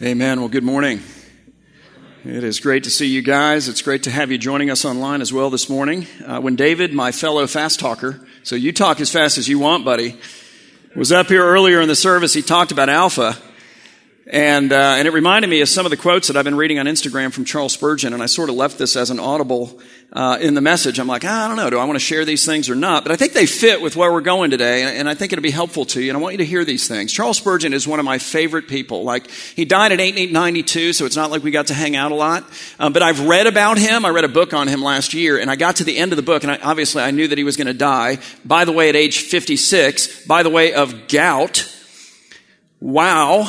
Amen. Well, good morning. It is great to see you guys. It's great to have you joining us online as well this morning. Uh, when David, my fellow fast talker, so you talk as fast as you want, buddy, was up here earlier in the service, he talked about Alpha. And, uh, and it reminded me of some of the quotes that I've been reading on Instagram from Charles Spurgeon, and I sort of left this as an audible uh, in the message. I'm like, ah, I don't know, do I want to share these things or not? But I think they fit with where we're going today, and, I think it'll be helpful to you, and I want you to hear these things. Charles Spurgeon is one of my favorite people. Like, he died at 1892, so it's not like we got to hang out a lot. Um, but I've read about him. I read a book on him last year, and I got to the end of the book, and I, obviously I knew that he was going to die. By the way, at age 56, by the way, of gout. Wow.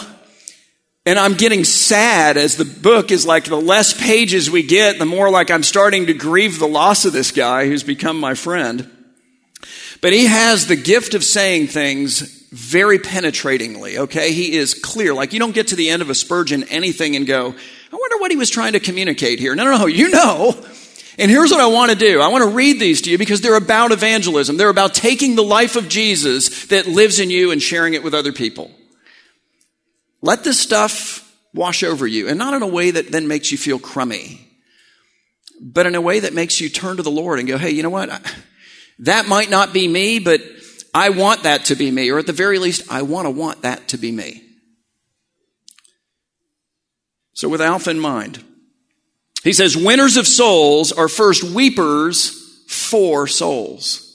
And I'm getting sad as the book is like the less pages we get, the more like I'm starting to grieve the loss of this guy who's become my friend. But he has the gift of saying things very penetratingly, okay? He is clear. Like you don't get to the end of a Spurgeon anything and go, I wonder what he was trying to communicate here. No, no, no, you know. And here's what I want to do. I want to read these to you because they're about evangelism. They're about taking the life of Jesus that lives in you and sharing it with other people. Let this stuff wash over you, and not in a way that then makes you feel crummy, but in a way that makes you turn to the Lord and go, hey, you know what? That might not be me, but I want that to be me, or at the very least, I want to want that to be me. So, with Alpha in mind, he says, winners of souls are first weepers for souls.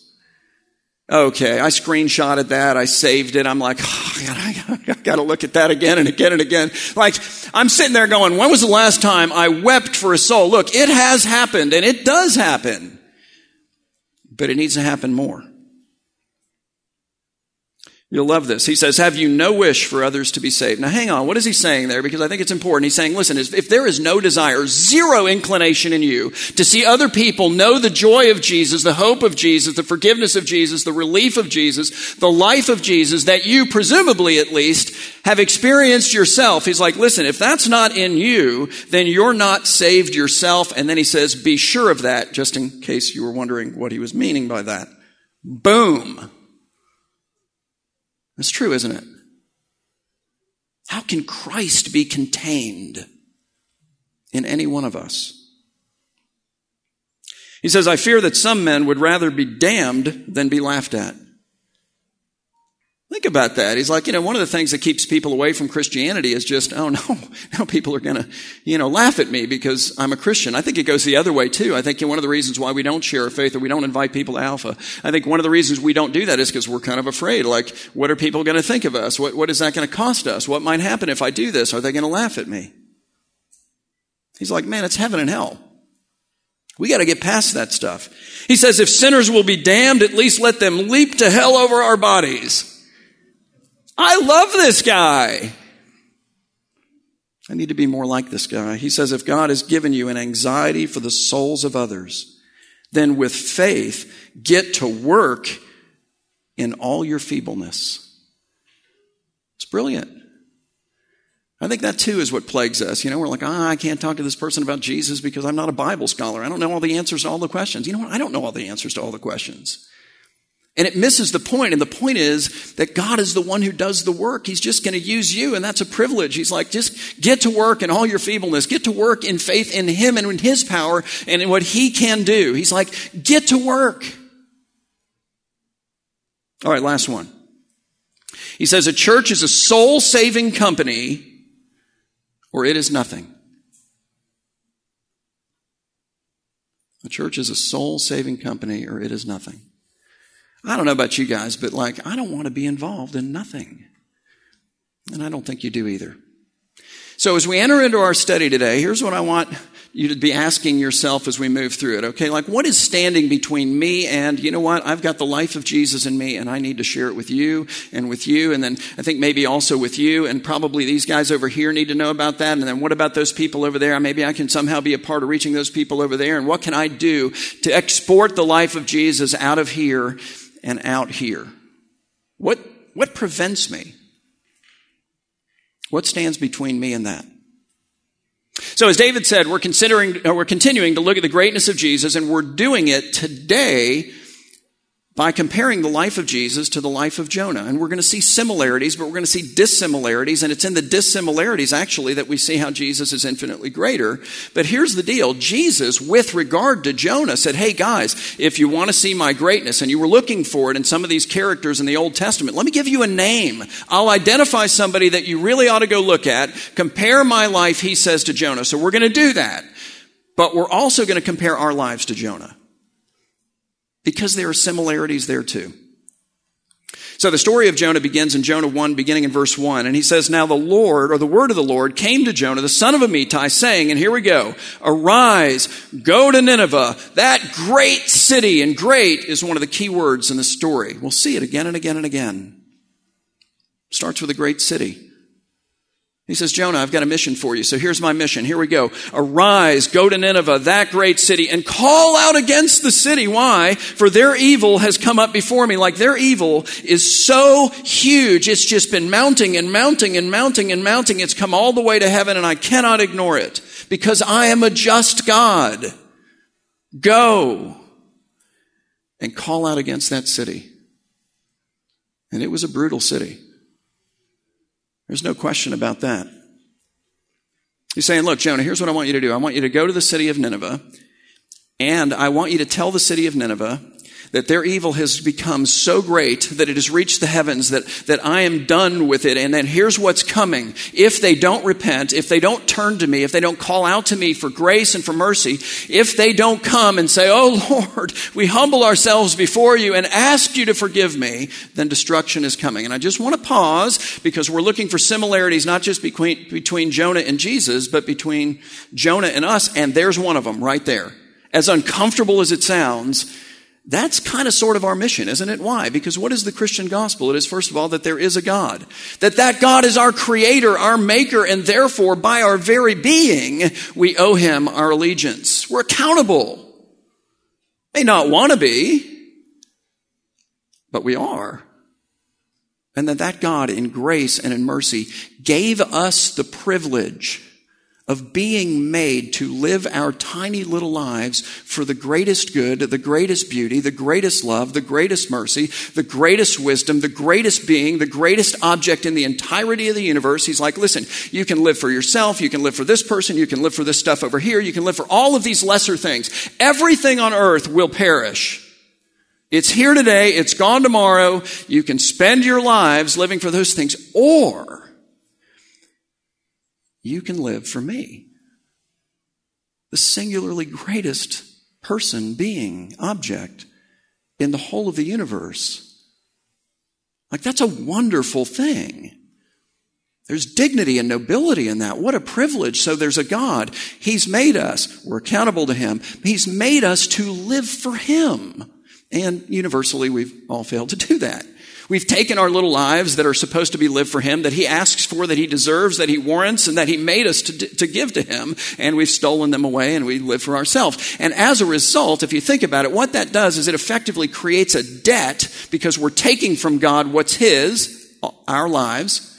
Okay, I screenshotted that. I saved it. I'm like, oh, I gotta, gotta look at that again and again and again. Like, I'm sitting there going, when was the last time I wept for a soul? Look, it has happened and it does happen, but it needs to happen more. You'll love this. He says, Have you no wish for others to be saved? Now, hang on. What is he saying there? Because I think it's important. He's saying, Listen, if there is no desire, zero inclination in you to see other people know the joy of Jesus, the hope of Jesus, the forgiveness of Jesus, the relief of Jesus, the life of Jesus, that you, presumably at least, have experienced yourself, he's like, Listen, if that's not in you, then you're not saved yourself. And then he says, Be sure of that, just in case you were wondering what he was meaning by that. Boom. That's true, isn't it? How can Christ be contained in any one of us? He says, I fear that some men would rather be damned than be laughed at. Think about that. He's like, you know, one of the things that keeps people away from Christianity is just, oh no, now people are going to, you know, laugh at me because I'm a Christian. I think it goes the other way too. I think one of the reasons why we don't share our faith or we don't invite people to Alpha, I think one of the reasons we don't do that is because we're kind of afraid. Like, what are people going to think of us? What, what is that going to cost us? What might happen if I do this? Are they going to laugh at me? He's like, man, it's heaven and hell. We got to get past that stuff. He says, if sinners will be damned, at least let them leap to hell over our bodies. I love this guy. I need to be more like this guy. He says, if God has given you an anxiety for the souls of others, then with faith, get to work in all your feebleness. It's brilliant. I think that too is what plagues us. You know, we're like, ah, I can't talk to this person about Jesus because I'm not a Bible scholar. I don't know all the answers to all the questions. You know what? I don't know all the answers to all the questions. And it misses the point. And the point is that God is the one who does the work. He's just going to use you. And that's a privilege. He's like, just get to work in all your feebleness. Get to work in faith in Him and in His power and in what He can do. He's like, get to work. All right, last one. He says a church is a soul saving company or it is nothing. A church is a soul saving company or it is nothing. I don't know about you guys, but like, I don't want to be involved in nothing. And I don't think you do either. So as we enter into our study today, here's what I want you to be asking yourself as we move through it. Okay. Like what is standing between me and, you know what? I've got the life of Jesus in me and I need to share it with you and with you. And then I think maybe also with you and probably these guys over here need to know about that. And then what about those people over there? Maybe I can somehow be a part of reaching those people over there. And what can I do to export the life of Jesus out of here and out here? What, what prevents me? What stands between me and that? So as David said, we're considering, uh, we're continuing to look at the greatness of Jesus and we're doing it today by comparing the life of Jesus to the life of Jonah. And we're going to see similarities, but we're going to see dissimilarities. And it's in the dissimilarities, actually, that we see how Jesus is infinitely greater. But here's the deal Jesus, with regard to Jonah, said, Hey, guys, if you want to see my greatness and you were looking for it in some of these characters in the Old Testament, let me give you a name. I'll identify somebody that you really ought to go look at. Compare my life, he says to Jonah. So we're going to do that. But we're also going to compare our lives to Jonah because there are similarities there too. So the story of Jonah begins in Jonah 1, beginning in verse 1. And he says, Now the Lord, or the word of the Lord, came to Jonah, the son of Amittai, saying, and here we go, Arise, go to Nineveh, that great city. And great is one of the key words in the story. We'll see it again and again and again. Starts with a great city. He says, Jonah, I've got a mission for you. So here's my mission. Here we go. Arise, go to Nineveh, that great city, and call out against the city. Why? For their evil has come up before me. Like their evil is so huge. It's just been mounting and mounting and mounting and mounting. It's come all the way to heaven and I cannot ignore it because I am a just God. Go and call out against that city. And it was a brutal city. There's no question about that. He's saying, Look, Jonah, here's what I want you to do. I want you to go to the city of Nineveh, and I want you to tell the city of Nineveh that their evil has become so great that it has reached the heavens that, that I am done with it. And then here's what's coming. If they don't repent, if they don't turn to me, if they don't call out to me for grace and for mercy, if they don't come and say, Oh Lord, we humble ourselves before you and ask you to forgive me, then destruction is coming. And I just want to pause because we're looking for similarities not just between, between Jonah and Jesus, but between Jonah and us. And there's one of them right there. As uncomfortable as it sounds, that's kind of sort of our mission, isn't it? Why? Because what is the Christian gospel? It is first of all that there is a God. That that God is our creator, our maker, and therefore by our very being, we owe him our allegiance. We're accountable. May not want to be, but we are. And that that God in grace and in mercy gave us the privilege of being made to live our tiny little lives for the greatest good, the greatest beauty, the greatest love, the greatest mercy, the greatest wisdom, the greatest being, the greatest object in the entirety of the universe. He's like, listen, you can live for yourself, you can live for this person, you can live for this stuff over here, you can live for all of these lesser things. Everything on earth will perish. It's here today, it's gone tomorrow. You can spend your lives living for those things, or you can live for me. The singularly greatest person, being, object in the whole of the universe. Like, that's a wonderful thing. There's dignity and nobility in that. What a privilege. So there's a God. He's made us. We're accountable to Him. He's made us to live for Him. And universally, we've all failed to do that. We've taken our little lives that are supposed to be lived for Him, that He asks for, that He deserves, that He warrants, and that He made us to, to give to Him, and we've stolen them away and we live for ourselves. And as a result, if you think about it, what that does is it effectively creates a debt because we're taking from God what's His, our lives,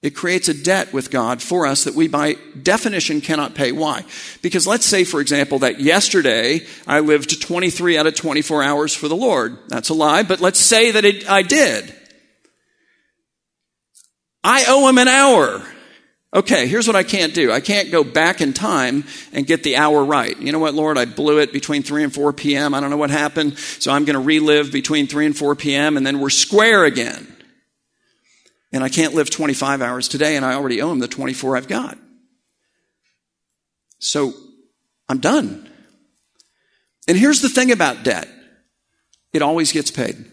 it creates a debt with God for us that we by definition cannot pay. Why? Because let's say, for example, that yesterday I lived 23 out of 24 hours for the Lord. That's a lie, but let's say that it, I did. I owe him an hour. Okay, here's what I can't do. I can't go back in time and get the hour right. You know what, Lord? I blew it between 3 and 4 p.m. I don't know what happened, so I'm going to relive between 3 and 4 p.m. and then we're square again. And I can't live 25 hours today, and I already owe him the 24 I've got. So I'm done. And here's the thing about debt it always gets paid.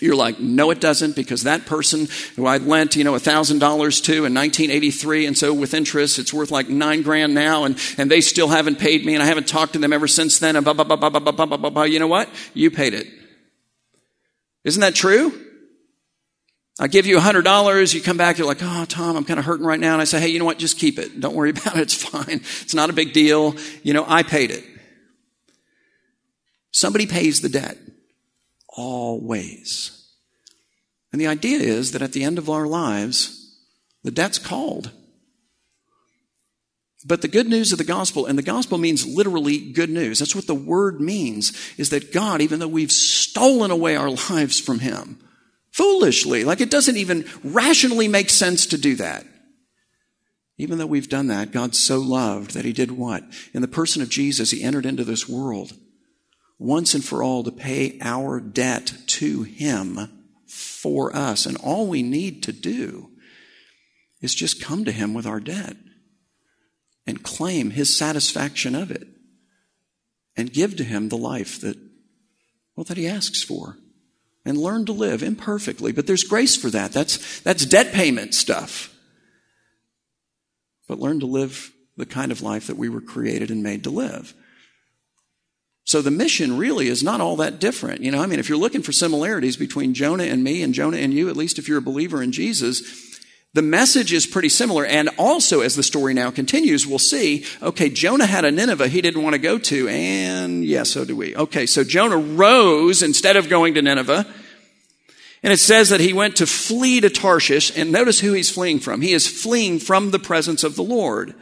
You're like, no, it doesn't, because that person who I lent, you know, $1,000 to in 1983, and so with interest, it's worth like nine grand now, and, and they still haven't paid me, and I haven't talked to them ever since then, and blah, blah, blah, blah, blah, blah, blah, blah, blah. You know what? You paid it. Isn't that true? I give you $100, you come back, you're like, oh, Tom, I'm kind of hurting right now. And I say, hey, you know what? Just keep it. Don't worry about it. It's fine. It's not a big deal. You know, I paid it. Somebody pays the debt. Always. And the idea is that at the end of our lives, the debt's called. But the good news of the gospel, and the gospel means literally good news. That's what the word means, is that God, even though we've stolen away our lives from Him, foolishly, like it doesn't even rationally make sense to do that. Even though we've done that, God so loved that He did what? In the person of Jesus, He entered into this world once and for all to pay our debt to Him for us. And all we need to do is just come to Him with our debt and claim His satisfaction of it and give to Him the life that, well, that He asks for and learn to live imperfectly. But there's grace for that. That's, that's debt payment stuff. But learn to live the kind of life that we were created and made to live. So the mission really is not all that different. You know, I mean, if you're looking for similarities between Jonah and me and Jonah and you, at least if you're a believer in Jesus, the message is pretty similar. And also, as the story now continues, we'll see, okay, Jonah had a Nineveh he didn't want to go to, and yeah, so do we. Okay, so Jonah rose instead of going to Nineveh. And it says that he went to flee to Tarshish, and notice who he's fleeing from. He is fleeing from the presence of the Lord,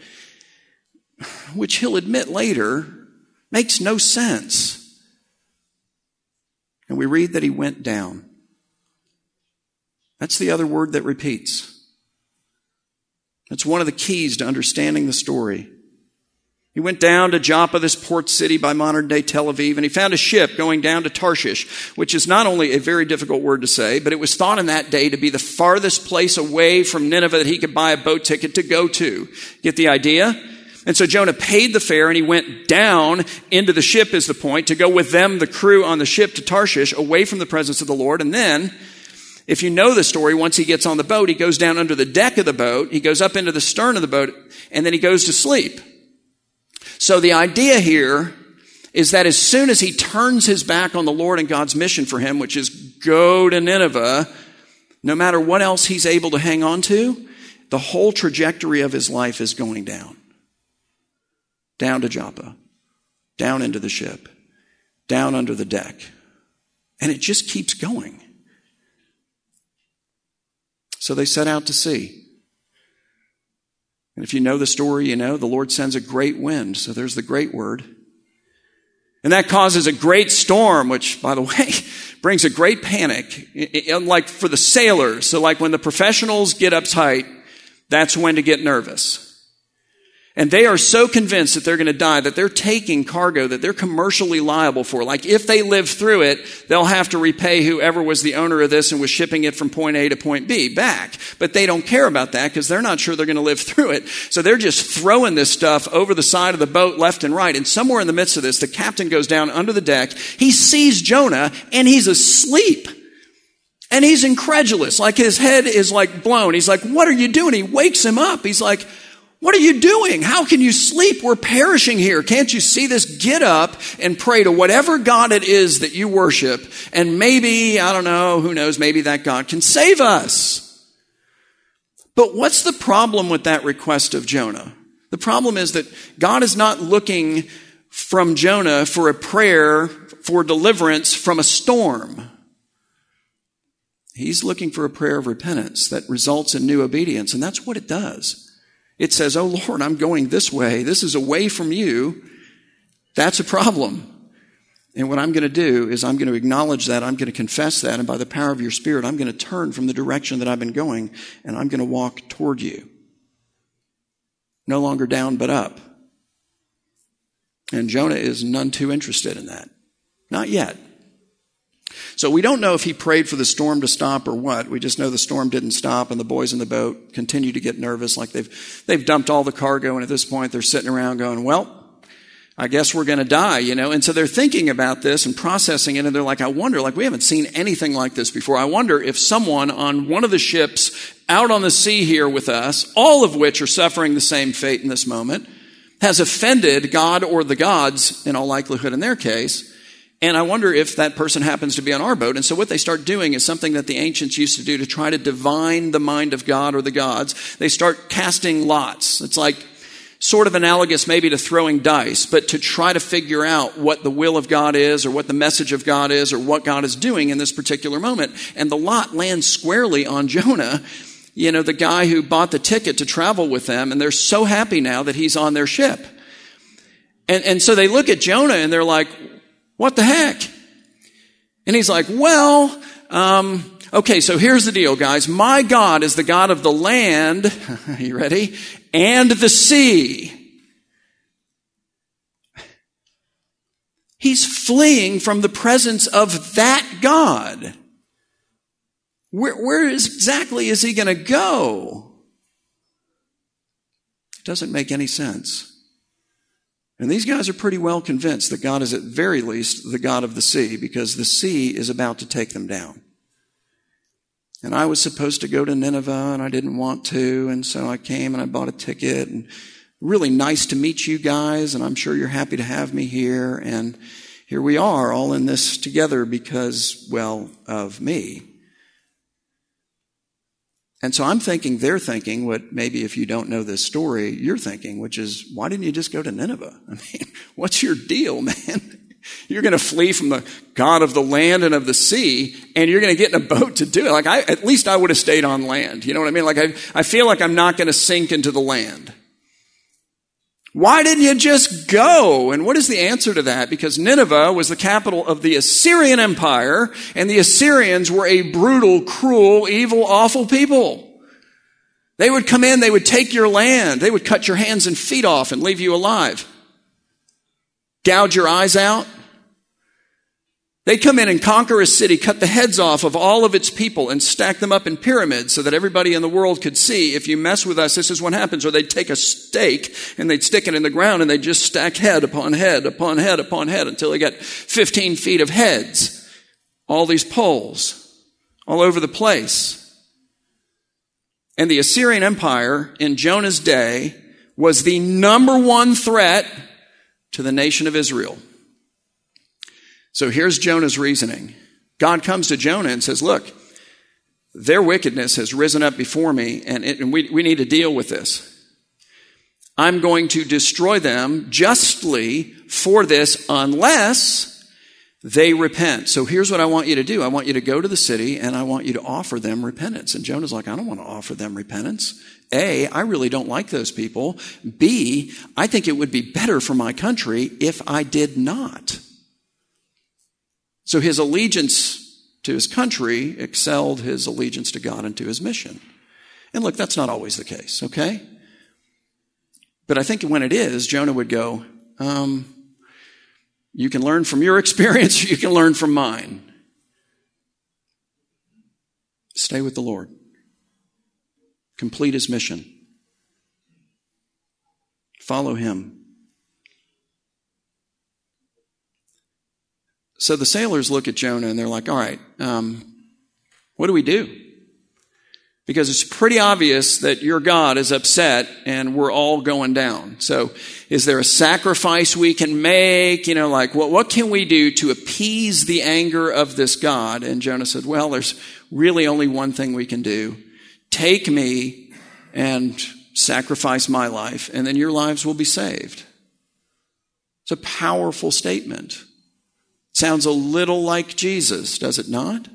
which he'll admit later Makes no sense. And we read that he went down. That's the other word that repeats. That's one of the keys to understanding the story. He went down to Joppa, this port city by modern day Tel Aviv, and he found a ship going down to Tarshish, which is not only a very difficult word to say, but it was thought in that day to be the farthest place away from Nineveh that he could buy a boat ticket to go to. Get the idea? And so Jonah paid the fare and he went down into the ship is the point to go with them, the crew on the ship to Tarshish away from the presence of the Lord. And then, if you know the story, once he gets on the boat, he goes down under the deck of the boat. He goes up into the stern of the boat and then he goes to sleep. So the idea here is that as soon as he turns his back on the Lord and God's mission for him, which is go to Nineveh, no matter what else he's able to hang on to, the whole trajectory of his life is going down down to Joppa, down into the ship, down under the deck. And it just keeps going. So they set out to sea. And if you know the story, you know the Lord sends a great wind. So there's the great word. And that causes a great storm, which, by the way, brings a great panic, like for the sailors. So, like when the professionals get uptight, that's when to get nervous. And they are so convinced that they're going to die that they're taking cargo that they're commercially liable for. Like if they live through it, they'll have to repay whoever was the owner of this and was shipping it from point A to point B back. But they don't care about that because they're not sure they're going to live through it. So they're just throwing this stuff over the side of the boat left and right. And somewhere in the midst of this, the captain goes down under the deck. He sees Jonah and he's asleep. And he's incredulous. Like his head is like blown. He's like, what are you doing? He wakes him up. He's like, what are you doing? How can you sleep? We're perishing here. Can't you see this? Get up and pray to whatever God it is that you worship. And maybe, I don't know, who knows, maybe that God can save us. But what's the problem with that request of Jonah? The problem is that God is not looking from Jonah for a prayer for deliverance from a storm. He's looking for a prayer of repentance that results in new obedience, and that's what it does. It says, Oh Lord, I'm going this way. This is away from you. That's a problem. And what I'm going to do is I'm going to acknowledge that. I'm going to confess that. And by the power of your spirit, I'm going to turn from the direction that I've been going and I'm going to walk toward you. No longer down, but up. And Jonah is none too interested in that. Not yet. So we don't know if he prayed for the storm to stop or what. We just know the storm didn't stop and the boys in the boat continue to get nervous like they've, they've dumped all the cargo and at this point they're sitting around going, well, I guess we're going to die, you know? And so they're thinking about this and processing it and they're like, I wonder, like we haven't seen anything like this before. I wonder if someone on one of the ships out on the sea here with us, all of which are suffering the same fate in this moment, has offended God or the gods in all likelihood in their case and I wonder if that person happens to be on our boat. And so what they start doing is something that the ancients used to do to try to divine the mind of God or the gods. They start casting lots. It's like sort of analogous maybe to throwing dice, but to try to figure out what the will of God is or what the message of God is or what God is doing in this particular moment. And the lot lands squarely on Jonah. you know, the guy who bought the ticket to travel with them, and they're so happy now that he's on their ship. And, and so they look at Jonah and they're like, what the heck? And he's like, well, um, okay, so here's the deal, guys. My God is the God of the land, you ready? And the sea. He's fleeing from the presence of that God. Where, where is, exactly is he going to go? It doesn't make any sense. And these guys are pretty well convinced that God is at very least the God of the sea because the sea is about to take them down. And I was supposed to go to Nineveh and I didn't want to. And so I came and I bought a ticket and really nice to meet you guys. And I'm sure you're happy to have me here. And here we are all in this together because, well, of me. And so I'm thinking they're thinking what maybe if you don't know this story, you're thinking, which is, why didn't you just go to Nineveh? I mean, what's your deal, man? You're going to flee from the God of the land and of the sea, and you're going to get in a boat to do it. Like I, at least I would have stayed on land. You know what I mean? Like I, I feel like I'm not going to sink into the land. Why didn't you just go? And what is the answer to that? Because Nineveh was the capital of the Assyrian Empire, and the Assyrians were a brutal, cruel, evil, awful people. They would come in, they would take your land, they would cut your hands and feet off and leave you alive. Gouge your eyes out, they come in and conquer a city, cut the heads off of all of its people and stack them up in pyramids so that everybody in the world could see if you mess with us, this is what happens. Or they'd take a stake and they'd stick it in the ground and they'd just stack head upon head upon head upon head until they got 15 feet of heads. All these poles all over the place. And the Assyrian Empire in Jonah's day was the number one threat to the nation of Israel. So here's Jonah's reasoning. God comes to Jonah and says, Look, their wickedness has risen up before me, and, it, and we, we need to deal with this. I'm going to destroy them justly for this unless they repent. So here's what I want you to do. I want you to go to the city and I want you to offer them repentance. And Jonah's like, I don't want to offer them repentance. A, I really don't like those people. B, I think it would be better for my country if I did not. So his allegiance to his country excelled his allegiance to God and to his mission. And look, that's not always the case, okay? But I think when it is, Jonah would go, um, you can learn from your experience, you can learn from mine. Stay with the Lord. Complete his mission. Follow him. So the sailors look at Jonah and they're like, all right, um, what do we do? Because it's pretty obvious that your God is upset and we're all going down. So is there a sacrifice we can make? You know, like what, what can we do to appease the anger of this God? And Jonah said, well, there's really only one thing we can do. Take me and sacrifice my life and then your lives will be saved. It's a powerful statement. Sounds a little like Jesus, does it not?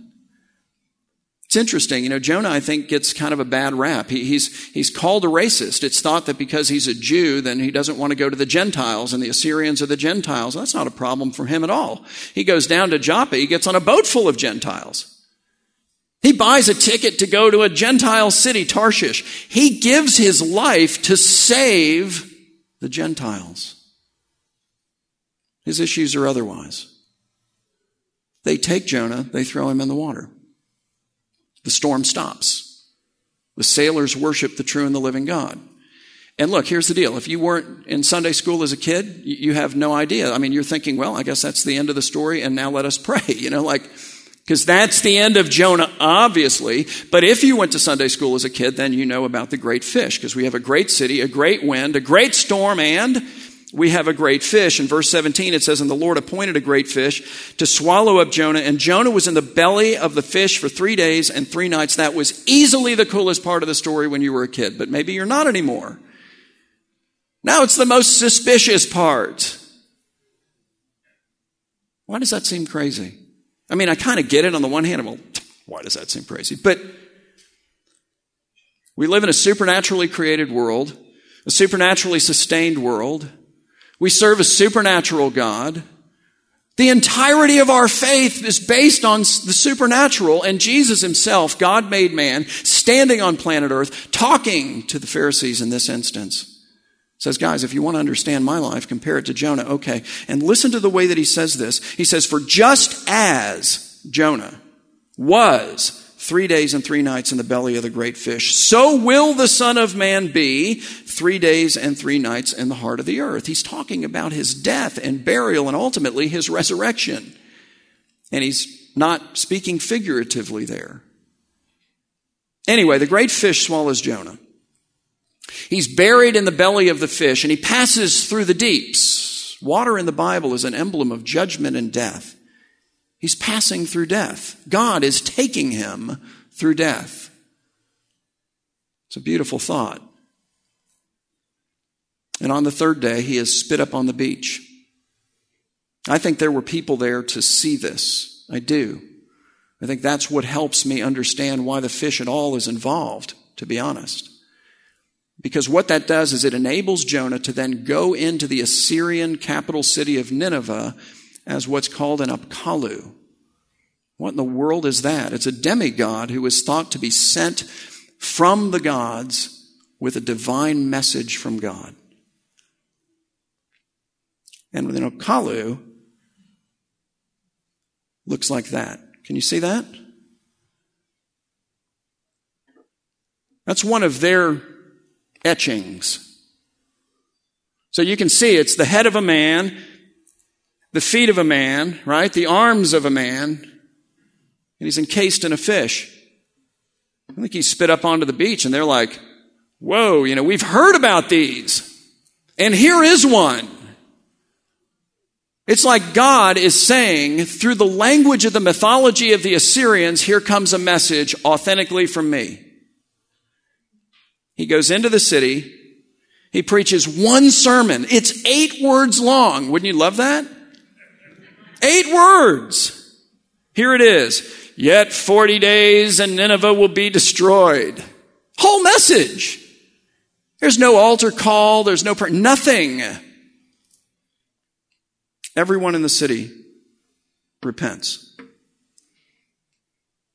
It's interesting. You know, Jonah, I think, gets kind of a bad rap. He, he's, he's called a racist. It's thought that because he's a Jew, then he doesn't want to go to the Gentiles, and the Assyrians are the Gentiles. That's not a problem for him at all. He goes down to Joppa. He gets on a boat full of Gentiles. He buys a ticket to go to a Gentile city, Tarshish. He gives his life to save the Gentiles. His issues are otherwise. They take Jonah, they throw him in the water. The storm stops. The sailors worship the true and the living God. And look, here's the deal. If you weren't in Sunday school as a kid, you have no idea. I mean, you're thinking, well, I guess that's the end of the story, and now let us pray. You know, like, because that's the end of Jonah, obviously. But if you went to Sunday school as a kid, then you know about the great fish, because we have a great city, a great wind, a great storm, and we have a great fish. In verse 17, it says, And the Lord appointed a great fish to swallow up Jonah. And Jonah was in the belly of the fish for three days and three nights. That was easily the coolest part of the story when you were a kid, but maybe you're not anymore. Now it's the most suspicious part. Why does that seem crazy? I mean, I kind of get it on the one hand. I'm well, why does that seem crazy? But We live in a supernaturally created world, a supernaturally sustained world. We serve a supernatural God. The entirety of our faith is based on the supernatural and Jesus himself, God made man, standing on planet earth, talking to the Pharisees in this instance. Says, guys, if you want to understand my life, compare it to Jonah. Okay. And listen to the way that he says this. He says, for just as Jonah was three days and three nights in the belly of the great fish, so will the Son of Man be three days and three nights in the heart of the earth. He's talking about his death and burial and ultimately his resurrection. And he's not speaking figuratively there. Anyway, the great fish swallows Jonah. He's buried in the belly of the fish and he passes through the deeps. Water in the Bible is an emblem of judgment and death. He's passing through death. God is taking him through death. It's a beautiful thought. And on the third day, he is spit up on the beach. I think there were people there to see this. I do. I think that's what helps me understand why the fish at all is involved, to be honest. Because what that does is it enables Jonah to then go into the Assyrian capital city of Nineveh as what's called an apkallu. What in the world is that? It's a demigod who is thought to be sent from the gods with a divine message from God. And with an apkallu looks like that. Can you see that? That's one of their etchings. So you can see it's the head of a man, the feet of a man, right? The arms of a man, and he's encased in a fish. I think he spit up onto the beach and they're like, whoa, you know, we've heard about these. And here is one. It's like God is saying, through the language of the mythology of the Assyrians, here comes a message authentically from me. He goes into the city. He preaches one sermon. It's eight words long. Wouldn't you love that? Eight words. Here it is. Yet 40 days and Nineveh will be destroyed. Whole message. There's no altar call. There's no, prayer, nothing. Everyone in the city repents.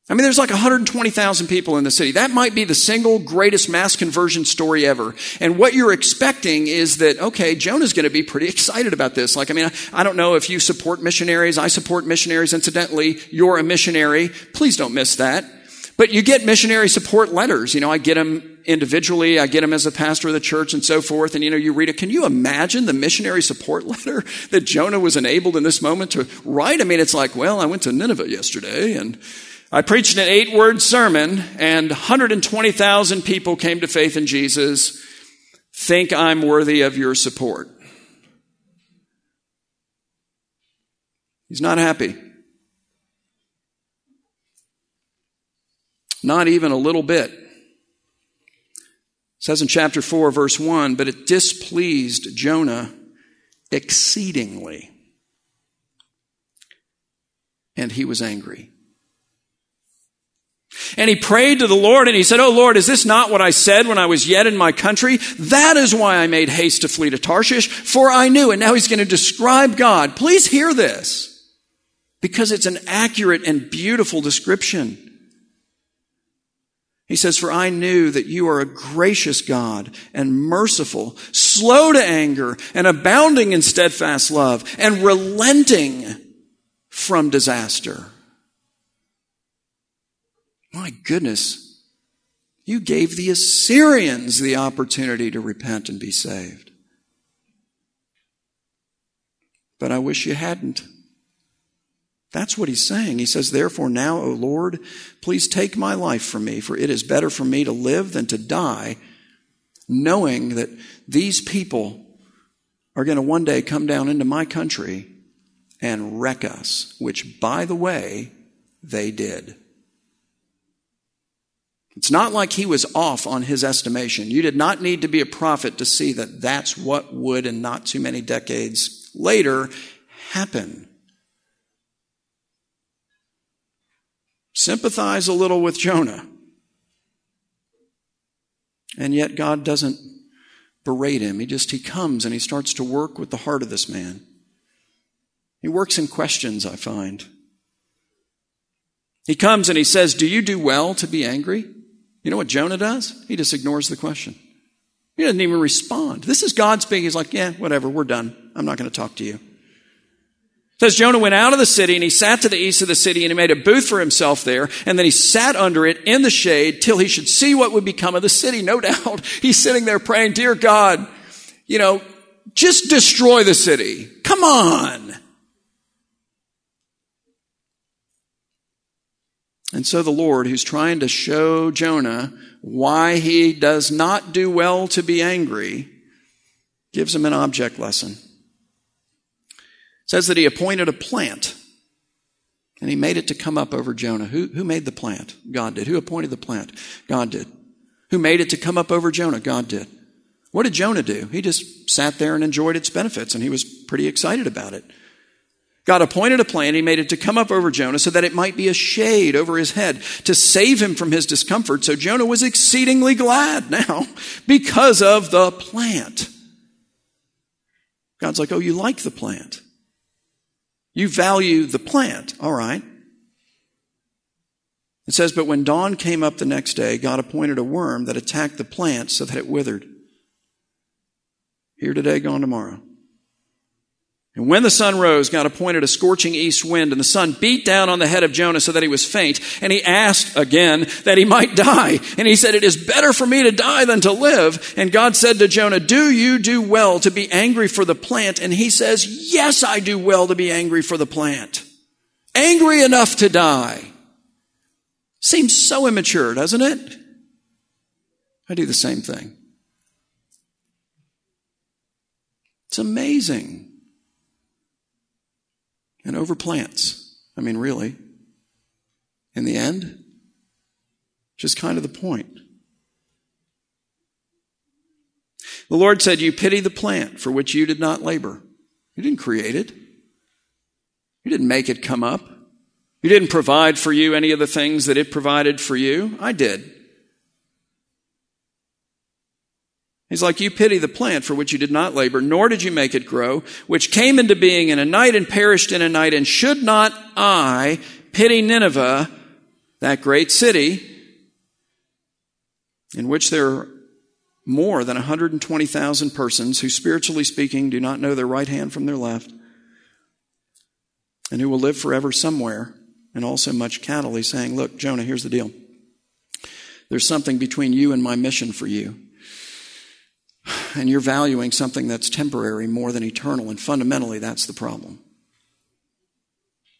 I mean, there's like 120,000 people in the city. That might be the single greatest mass conversion story ever. And what you're expecting is that, okay, Jonah's going to be pretty excited about this. Like, I mean, I don't know if you support missionaries. I support missionaries. Incidentally, you're a missionary. Please don't miss that. But you get missionary support letters. You know, I get them individually. I get them as a pastor of the church and so forth. And, you know, you read it. Can you imagine the missionary support letter that Jonah was enabled in this moment to write? I mean, it's like, well, I went to Nineveh yesterday and, I preached an eight word sermon, and 120,000 people came to faith in Jesus. Think I'm worthy of your support. He's not happy. Not even a little bit. It says in chapter 4, verse 1 But it displeased Jonah exceedingly, and he was angry. And he prayed to the Lord and he said, Oh Lord, is this not what I said when I was yet in my country? That is why I made haste to flee to Tarshish, for I knew. And now he's going to describe God. Please hear this because it's an accurate and beautiful description. He says, For I knew that you are a gracious God and merciful, slow to anger and abounding in steadfast love and relenting from disaster. My goodness, you gave the Assyrians the opportunity to repent and be saved. But I wish you hadn't. That's what he's saying. He says, Therefore, now, O Lord, please take my life from me, for it is better for me to live than to die, knowing that these people are going to one day come down into my country and wreck us, which, by the way, they did. It's not like he was off on his estimation. You did not need to be a prophet to see that that's what would, and not too many decades later, happen. Sympathize a little with Jonah. And yet God doesn't berate him. He just, he comes and he starts to work with the heart of this man. He works in questions, I find. He comes and he says, Do you do well to be angry? You know what Jonah does? He just ignores the question. He doesn't even respond. This is God speaking. He's like, Yeah, whatever, we're done. I'm not going to talk to you. It says Jonah went out of the city and he sat to the east of the city and he made a booth for himself there and then he sat under it in the shade till he should see what would become of the city. No doubt he's sitting there praying, Dear God, you know, just destroy the city. Come on. And so the Lord, who's trying to show Jonah why he does not do well to be angry, gives him an object lesson. Says that he appointed a plant and he made it to come up over Jonah. Who, who made the plant? God did. Who appointed the plant? God did. Who made it to come up over Jonah? God did. What did Jonah do? He just sat there and enjoyed its benefits and he was pretty excited about it. God appointed a plan. He made it to come up over Jonah so that it might be a shade over his head to save him from his discomfort. So Jonah was exceedingly glad now because of the plant. God's like, oh, you like the plant. You value the plant. All right. It says, but when dawn came up the next day, God appointed a worm that attacked the plant so that it withered. Here today, gone tomorrow. And when the sun rose, God appointed a scorching east wind, and the sun beat down on the head of Jonah so that he was faint. And he asked again that he might die. And he said, It is better for me to die than to live. And God said to Jonah, Do you do well to be angry for the plant? And he says, Yes, I do well to be angry for the plant. Angry enough to die. Seems so immature, doesn't it? I do the same thing. It's amazing and over plants. I mean, really. In the end, just kind of the point. The Lord said, You pity the plant for which you did not labor. You didn't create it. You didn't make it come up. You didn't provide for you any of the things that it provided for you. I did. He's like, You pity the plant for which you did not labor, nor did you make it grow, which came into being in a night and perished in a night. And should not I pity Nineveh, that great city, in which there are more than 120,000 persons who, spiritually speaking, do not know their right hand from their left, and who will live forever somewhere, and also much cattle? He's saying, Look, Jonah, here's the deal. There's something between you and my mission for you and you're valuing something that's temporary more than eternal, and fundamentally, that's the problem.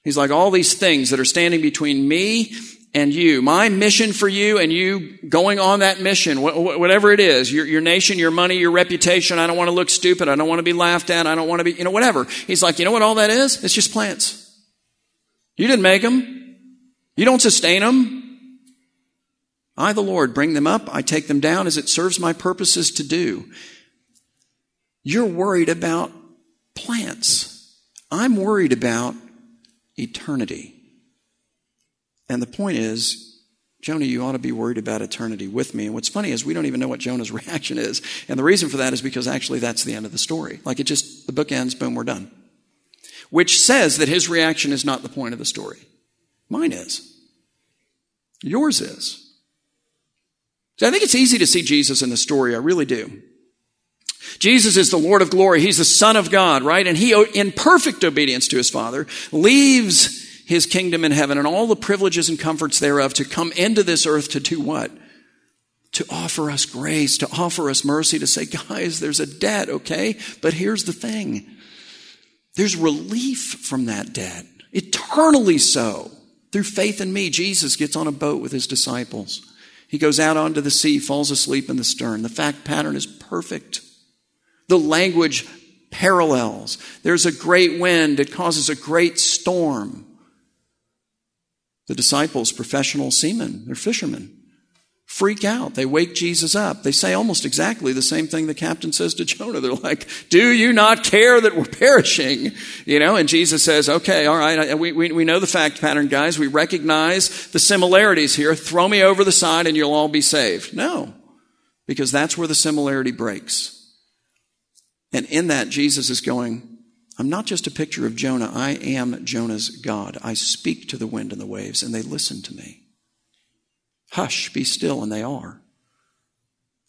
He's like, all these things that are standing between me and you, my mission for you and you going on that mission, whatever it is, your, your nation, your money, your reputation, I don't want to look stupid, I don't want to be laughed at, I don't want to be, you know, whatever. He's like, you know what all that is? It's just plants. You didn't make them. You don't sustain them. I, the Lord, bring them up. I take them down as it serves my purposes to do. You're worried about plants. I'm worried about eternity. And the point is, Jonah, you ought to be worried about eternity with me. And what's funny is we don't even know what Jonah's reaction is. And the reason for that is because actually that's the end of the story. Like it just, the book ends, boom, we're done. Which says that his reaction is not the point of the story. Mine is. Yours is. I think it's easy to see Jesus in the story. I really do. Jesus is the Lord of glory. He's the Son of God, right? And he, in perfect obedience to his Father, leaves his kingdom in heaven and all the privileges and comforts thereof to come into this earth to do what? To offer us grace, to offer us mercy, to say, guys, there's a debt, okay? But here's the thing. There's relief from that debt. Eternally so. Through faith in me, Jesus gets on a boat with his disciples. He goes out onto the sea, falls asleep in the stern. The fact pattern is perfect. The language parallels. There's a great wind, it causes a great storm. The disciples, professional seamen, they're fishermen freak out. They wake Jesus up. They say almost exactly the same thing the captain says to Jonah. They're like, do you not care that we're perishing? You know, and Jesus says, okay, all right, we, we, we know the fact pattern, guys. We recognize the similarities here. Throw me over the side and you'll all be saved. No. because that's where the similarity breaks. And in that, Jesus is going, I'm not just a picture of Jonah. I am Jonah's God. I speak to the wind and the waves, and they listen to me. Hush, be still, and they are.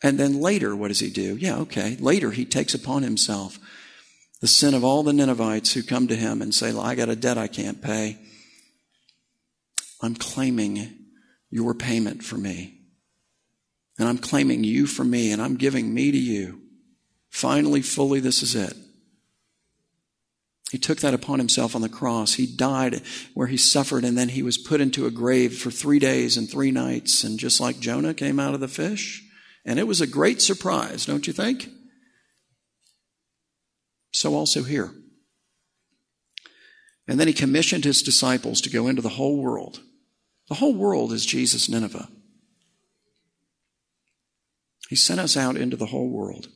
And then later, what does he do? Yeah, okay. Later, he takes upon himself the sin of all the Ninevites who come to him and say, I got a debt I can't pay. I'm claiming your payment for me. And I'm claiming you for me, and I'm giving me to you. Finally, fully, this is it. He took that upon himself on the cross. He died where he suffered, and then he was put into a grave for three days and three nights. And just like Jonah came out of the fish, and it was a great surprise, don't you think? So also here. And then he commissioned his disciples to go into the whole world. The whole world is Jesus' Nineveh. He sent us out into the whole world.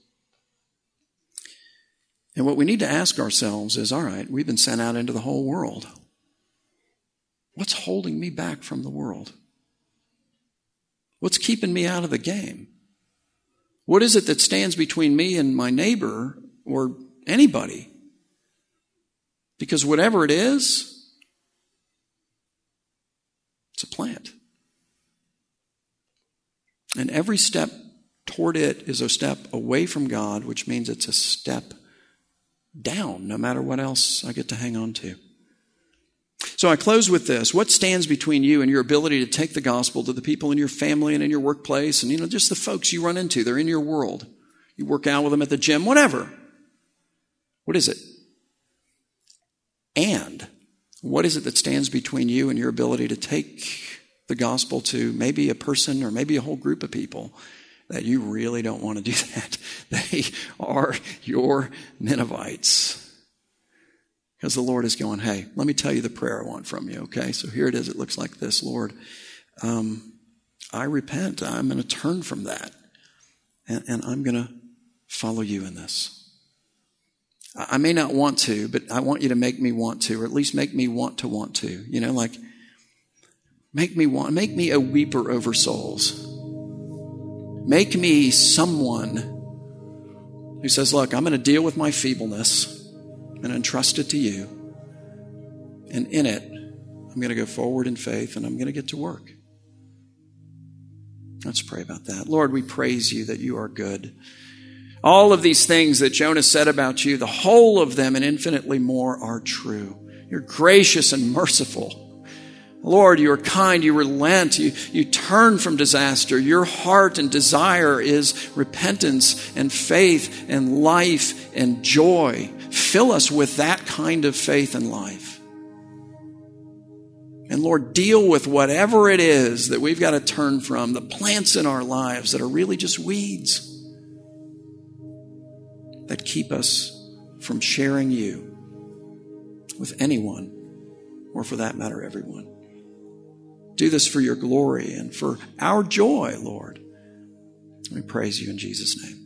And what we need to ask ourselves is all right, we've been sent out into the whole world. What's holding me back from the world? What's keeping me out of the game? What is it that stands between me and my neighbor or anybody? Because whatever it is, it's a plant. And every step toward it is a step away from God, which means it's a step down, no matter what else I get to hang on to. So I close with this. What stands between you and your ability to take the gospel to the people in your family and in your workplace and, you know, just the folks you run into? They're in your world. You work out with them at the gym, whatever. What is it? And what is it that stands between you and your ability to take the gospel to maybe a person or maybe a whole group of people that you really don't want to do that. They are your Ninevites. Because the Lord is going, hey, let me tell you the prayer I want from you, okay? So here it is. It looks like this Lord, um, I repent. I'm going to turn from that. And, and I'm going to follow you in this. I may not want to, but I want you to make me want to, or at least make me want to want to. You know, like, make me want, make me a weeper over souls. Make me someone who says, Look, I'm going to deal with my feebleness and entrust it to you. And in it, I'm going to go forward in faith and I'm going to get to work. Let's pray about that. Lord, we praise you that you are good. All of these things that Jonah said about you, the whole of them and infinitely more are true. You're gracious and merciful. Lord, you are kind, you relent, you, you turn from disaster. Your heart and desire is repentance and faith and life and joy. Fill us with that kind of faith and life. And Lord, deal with whatever it is that we've got to turn from, the plants in our lives that are really just weeds that keep us from sharing you with anyone, or for that matter, everyone. Do this for your glory and for our joy, Lord. We praise you in Jesus' name.